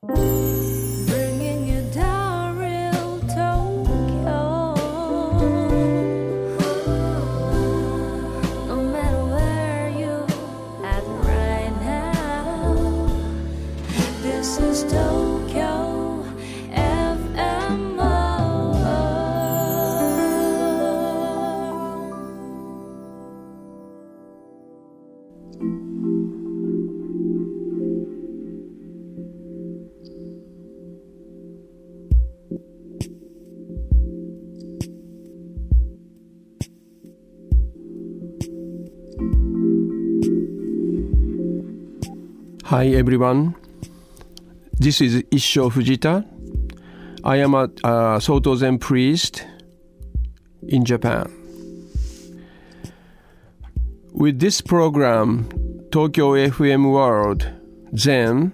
Bringing Hi everyone. This is Issho Fujita. I am a uh, Soto Zen priest in Japan. With this program, Tokyo FM World Zen,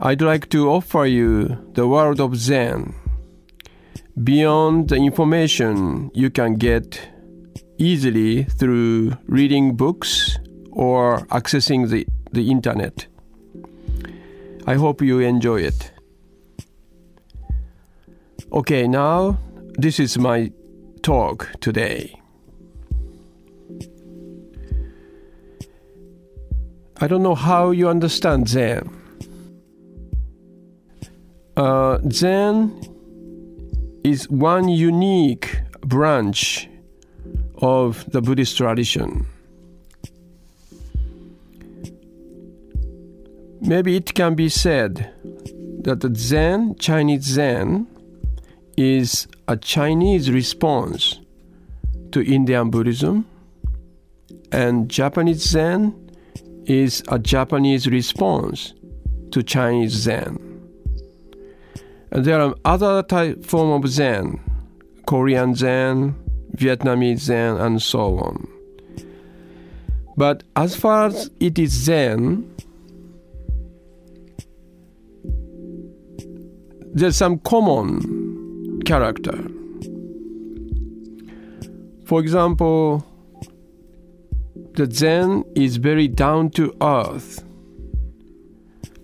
I'd like to offer you the world of Zen beyond the information you can get easily through reading books or accessing the, the internet. I hope you enjoy it. Okay, now this is my talk today. I don't know how you understand Zen. Uh, Zen is one unique branch of the Buddhist tradition. Maybe it can be said that the Zen, Chinese Zen, is a Chinese response to Indian Buddhism, and Japanese Zen is a Japanese response to Chinese Zen. And there are other type form of Zen, Korean Zen, Vietnamese Zen, and so on. But as far as it is Zen, there's some common character. For example, the Zen is very down to earth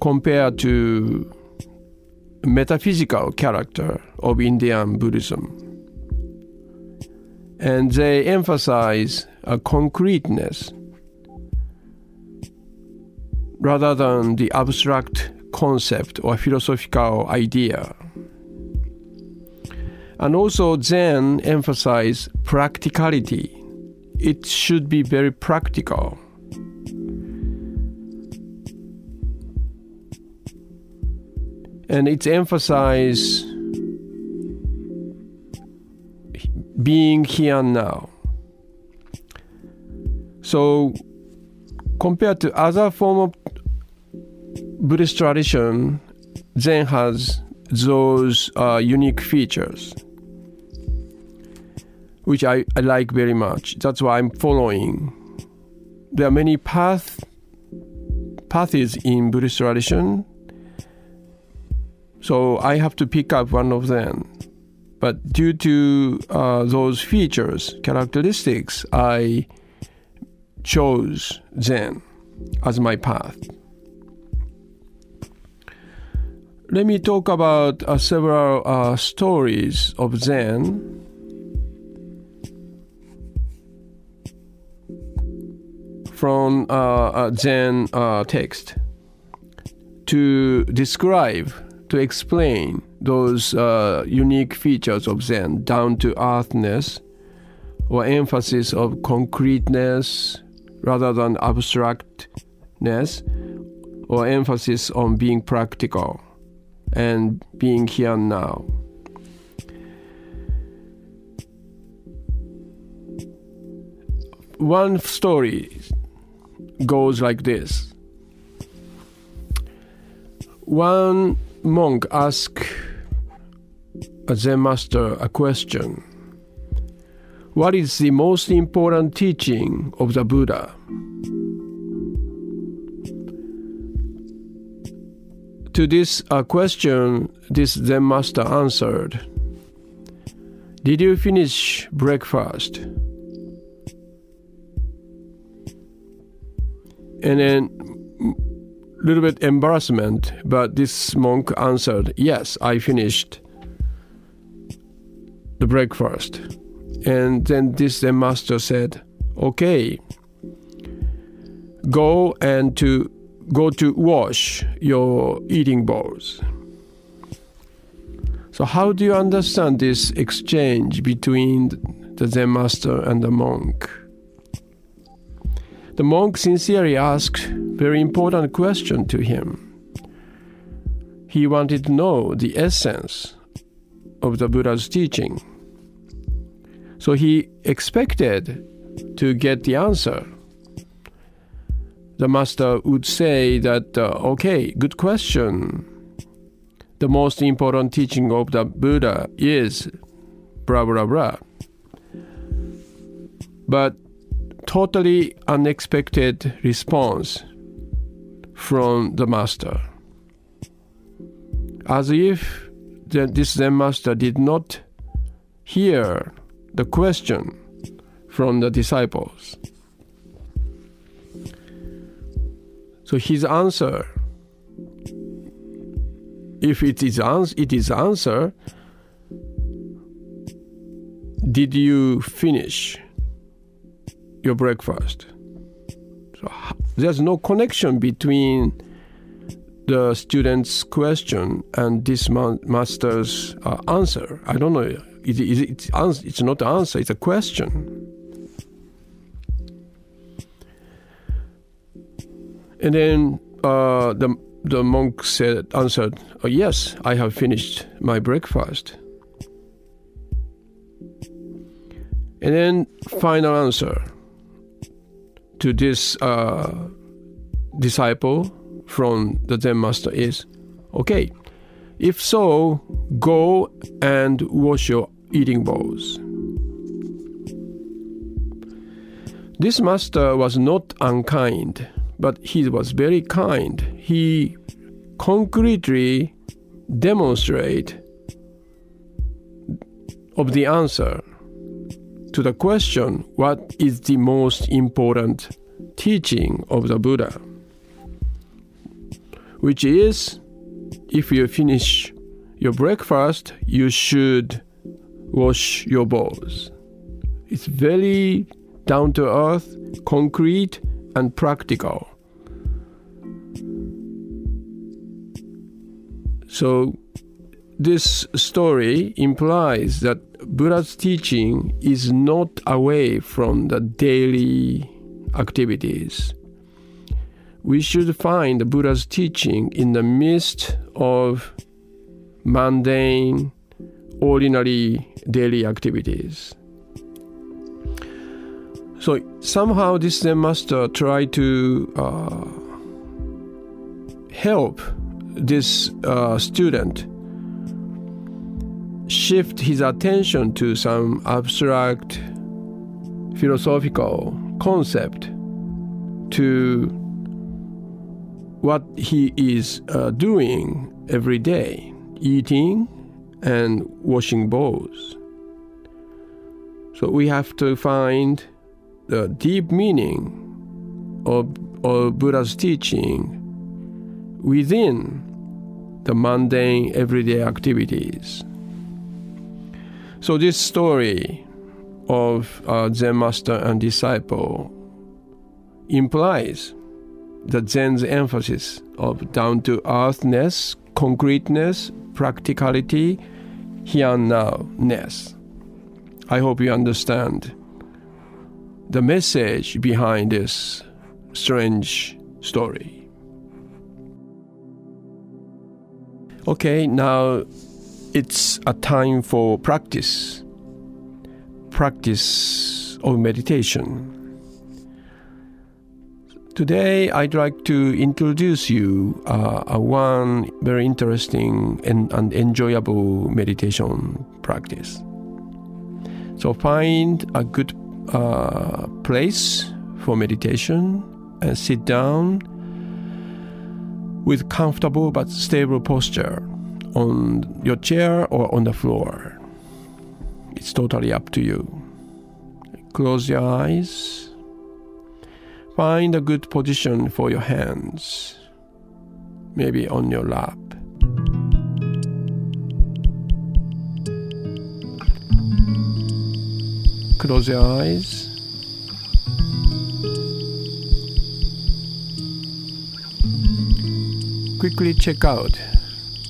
compared to metaphysical character of Indian Buddhism. And they emphasize a concreteness rather than the abstract concept or philosophical idea. And also Zen emphasize practicality. It should be very practical. And it's emphasize being here and now. So compared to other form of Buddhist tradition, Zen has those uh, unique features, which I, I like very much. That's why I'm following. There are many path, paths in Buddhist tradition, so I have to pick up one of them. But due to uh, those features, characteristics, I chose Zen as my path. Let me talk about uh, several uh, stories of Zen. From uh, a Zen uh, text. To describe, to explain those uh, unique features of Zen, down to earthness, or emphasis of concreteness rather than abstractness, or emphasis on being practical and being here now. One story goes like this. One monk asked a Zen master a question What is the most important teaching of the Buddha? To this uh, question, this Zen master answered Did you finish breakfast? And then a little bit embarrassment, but this monk answered, "Yes, I finished the breakfast." And then this Zen master said, "Okay, go and to go to wash your eating bowls." So how do you understand this exchange between the Zen master and the monk? The monk sincerely asked very important question to him. He wanted to know the essence of the Buddha's teaching. So he expected to get the answer. The master would say that, uh, okay, good question. The most important teaching of the Buddha is blah, blah, blah. But totally unexpected response from the master. As if the, this Zen master did not hear the question from the disciples. So his answer, if it is, ans- it is answer, did you finish your breakfast? So there's no connection between the student's question and this ma- master's uh, answer. I don't know. It, it, it's, it's not an answer, it's a question. And then uh, the, the monk said, answered, oh, Yes, I have finished my breakfast. And then, final answer to this uh, disciple from the Zen master is okay, if so, go and wash your eating bowls. This master was not unkind, but he was very kind. He concretely demonstrate of the answer to the question what is the most important teaching of the Buddha, which is if you finish your breakfast, you should wash your bowls. It's very down to earth, concrete, and practical. So, this story implies that Buddha's teaching is not away from the daily activities. We should find Buddha's teaching in the midst of mundane, ordinary daily activities. So somehow this Zen master tried to uh, help this uh, student shift his attention to some abstract philosophical concept to what he is uh, doing every day eating and washing bowls. So we have to find the deep meaning of, of Buddha's teaching within the mundane everyday activities. So this story of uh, Zen master and disciple implies that Zen's emphasis of down to earthness, concreteness, practicality, here and now ness. I hope you understand the message behind this strange story. Okay, now it's a time for practice. Practice of meditation. Today, I'd like to introduce you uh, a one very interesting and, and enjoyable meditation practice. So, find a good uh, place for meditation and sit down with comfortable but stable posture on your chair or on the floor. It's totally up to you. Close your eyes. Find a good position for your hands. maybe on your lap. Close your eyes. Quickly check out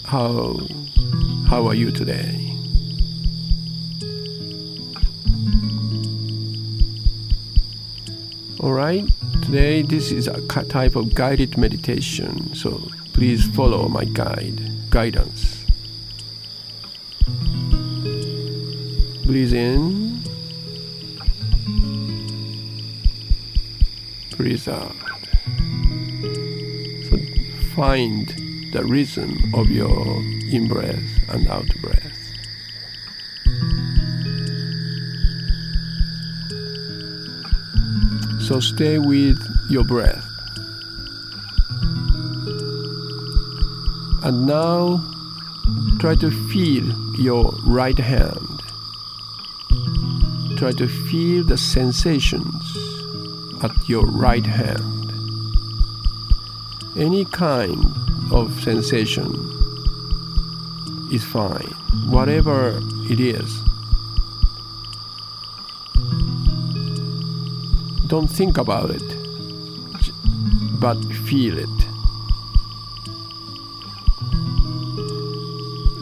how how are you today? All right, today this is a type of guided meditation, so please follow my guide guidance. Breathe in, breathe out. Find the rhythm of your in breath and out breath. So stay with your breath. And now try to feel your right hand. Try to feel the sensations at your right hand. Any kind of sensation is fine, whatever it is. Don't think about it, but feel it.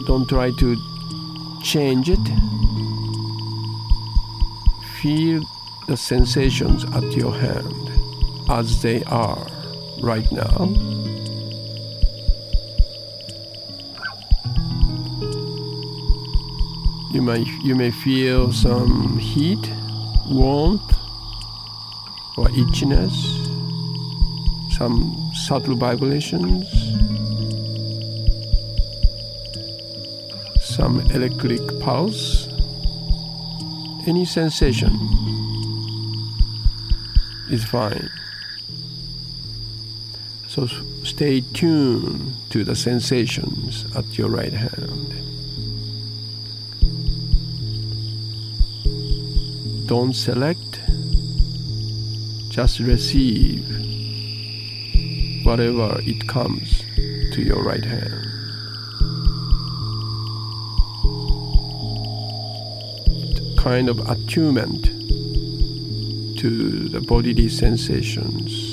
Don't try to change it. Feel the sensations at your hand as they are right now. You may you may feel some heat, warmth, or itchiness, some subtle vibrations, some electric pulse, any sensation is fine. So stay tuned to the sensations at your right hand. Don't select, just receive whatever it comes to your right hand. Kind of attunement to the bodily sensations.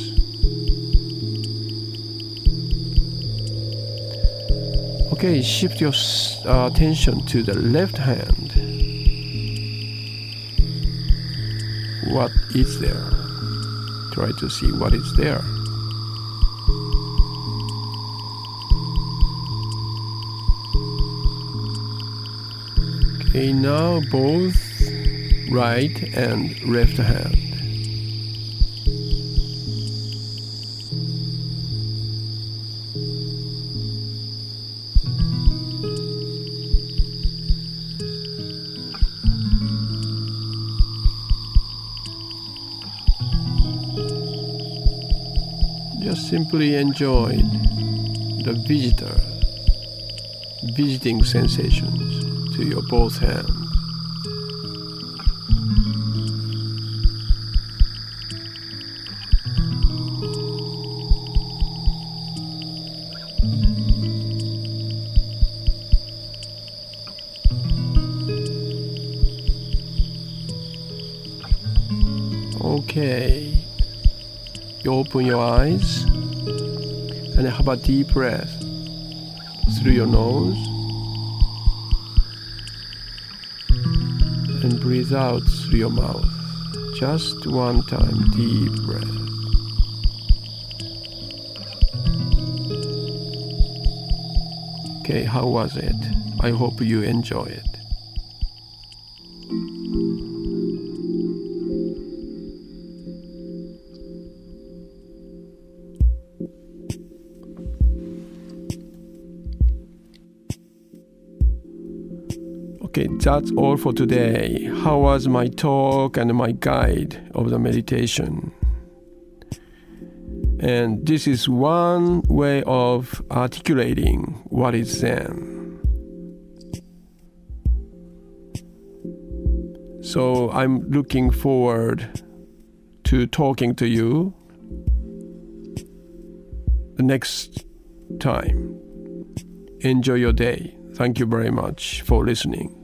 Okay, shift your uh, attention to the left hand. What is there? Try to see what is there. Okay, now both right and left hand. Simply enjoy the visitor, visiting sensations to your both hands. Okay. You open your eyes and have a deep breath through your nose and breathe out through your mouth. Just one time, deep breath. Okay, how was it? I hope you enjoy it. That's all for today. How was my talk and my guide of the meditation? And this is one way of articulating what is Zen. So I'm looking forward to talking to you the next time. Enjoy your day. Thank you very much for listening.